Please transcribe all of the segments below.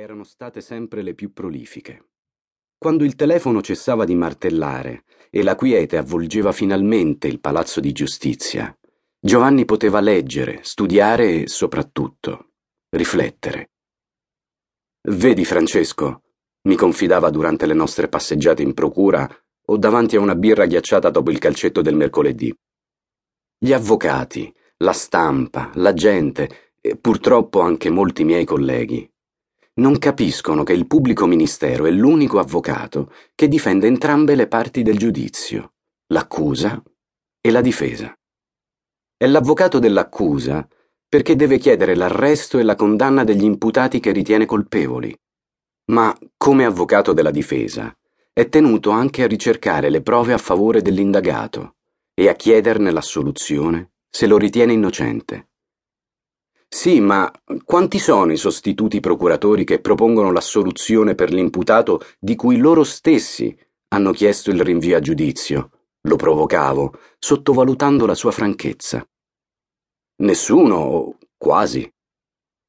erano state sempre le più prolifiche. Quando il telefono cessava di martellare e la quiete avvolgeva finalmente il palazzo di giustizia, Giovanni poteva leggere, studiare e soprattutto riflettere. Vedi, Francesco, mi confidava durante le nostre passeggiate in procura o davanti a una birra ghiacciata dopo il calcetto del mercoledì. Gli avvocati, la stampa, la gente e purtroppo anche molti miei colleghi non capiscono che il pubblico ministero è l'unico avvocato che difende entrambe le parti del giudizio, l'accusa e la difesa. È l'avvocato dell'accusa perché deve chiedere l'arresto e la condanna degli imputati che ritiene colpevoli, ma come avvocato della difesa è tenuto anche a ricercare le prove a favore dell'indagato e a chiederne l'assoluzione se lo ritiene innocente. Sì, ma quanti sono i sostituti procuratori che propongono l'assoluzione per l'imputato di cui loro stessi hanno chiesto il rinvio a giudizio? Lo provocavo, sottovalutando la sua franchezza. Nessuno, quasi.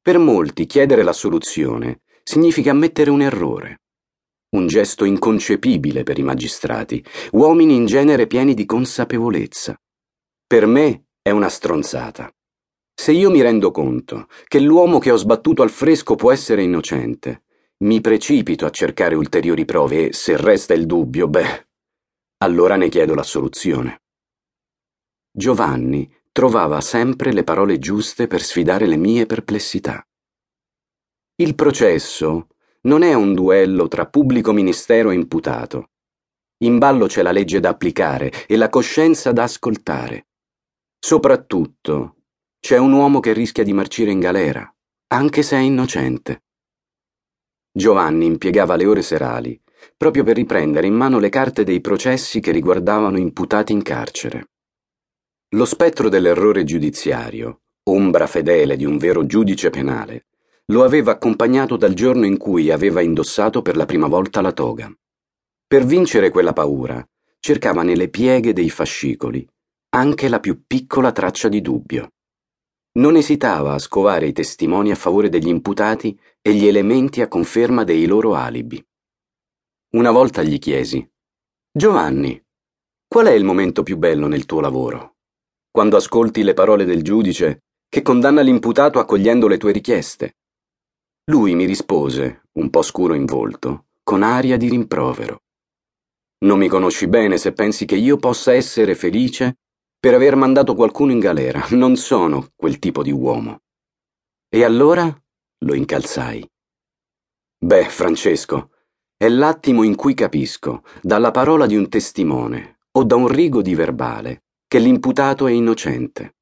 Per molti chiedere l'assoluzione significa ammettere un errore. Un gesto inconcepibile per i magistrati, uomini in genere pieni di consapevolezza. Per me è una stronzata. Se io mi rendo conto che l'uomo che ho sbattuto al fresco può essere innocente, mi precipito a cercare ulteriori prove e se resta il dubbio, beh, allora ne chiedo l'assoluzione. Giovanni trovava sempre le parole giuste per sfidare le mie perplessità. Il processo non è un duello tra pubblico ministero e imputato. In ballo c'è la legge da applicare e la coscienza da ascoltare. Soprattutto c'è un uomo che rischia di marcire in galera, anche se è innocente. Giovanni impiegava le ore serali proprio per riprendere in mano le carte dei processi che riguardavano imputati in carcere. Lo spettro dell'errore giudiziario, ombra fedele di un vero giudice penale, lo aveva accompagnato dal giorno in cui aveva indossato per la prima volta la toga. Per vincere quella paura, cercava nelle pieghe dei fascicoli anche la più piccola traccia di dubbio. Non esitava a scovare i testimoni a favore degli imputati e gli elementi a conferma dei loro alibi. Una volta gli chiesi: Giovanni, qual è il momento più bello nel tuo lavoro? Quando ascolti le parole del giudice che condanna l'imputato accogliendo le tue richieste. Lui mi rispose, un po' scuro in volto, con aria di rimprovero. Non mi conosci bene se pensi che io possa essere felice per aver mandato qualcuno in galera. Non sono quel tipo di uomo. E allora lo incalzai. Beh, Francesco, è l'attimo in cui capisco, dalla parola di un testimone o da un rigo di verbale, che l'imputato è innocente.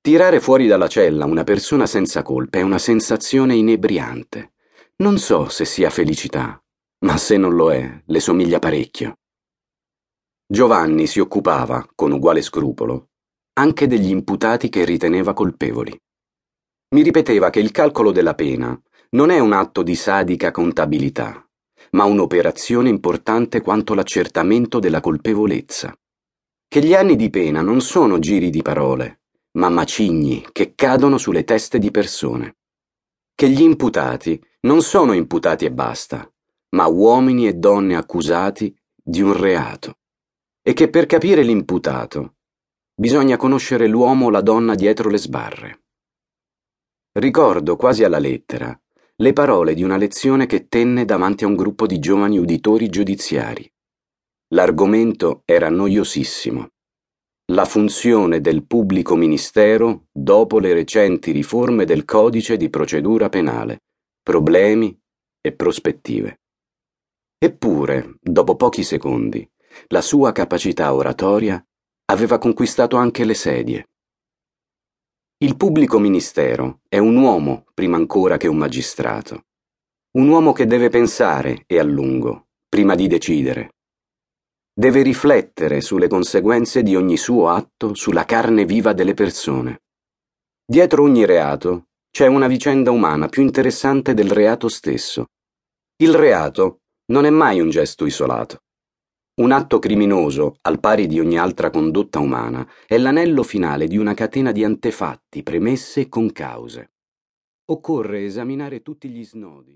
Tirare fuori dalla cella una persona senza colpa è una sensazione inebriante. Non so se sia felicità, ma se non lo è, le somiglia parecchio. Giovanni si occupava, con uguale scrupolo, anche degli imputati che riteneva colpevoli. Mi ripeteva che il calcolo della pena non è un atto di sadica contabilità, ma un'operazione importante quanto l'accertamento della colpevolezza. Che gli anni di pena non sono giri di parole, ma macigni che cadono sulle teste di persone. Che gli imputati non sono imputati e basta, ma uomini e donne accusati di un reato e che per capire l'imputato bisogna conoscere l'uomo o la donna dietro le sbarre. Ricordo quasi alla lettera le parole di una lezione che tenne davanti a un gruppo di giovani uditori giudiziari. L'argomento era noiosissimo. La funzione del pubblico ministero dopo le recenti riforme del codice di procedura penale, problemi e prospettive. Eppure, dopo pochi secondi, la sua capacità oratoria aveva conquistato anche le sedie. Il pubblico ministero è un uomo prima ancora che un magistrato. Un uomo che deve pensare e a lungo, prima di decidere. Deve riflettere sulle conseguenze di ogni suo atto sulla carne viva delle persone. Dietro ogni reato c'è una vicenda umana più interessante del reato stesso. Il reato non è mai un gesto isolato. Un atto criminoso, al pari di ogni altra condotta umana, è l'anello finale di una catena di antefatti, premesse e concause. Occorre esaminare tutti gli snodi.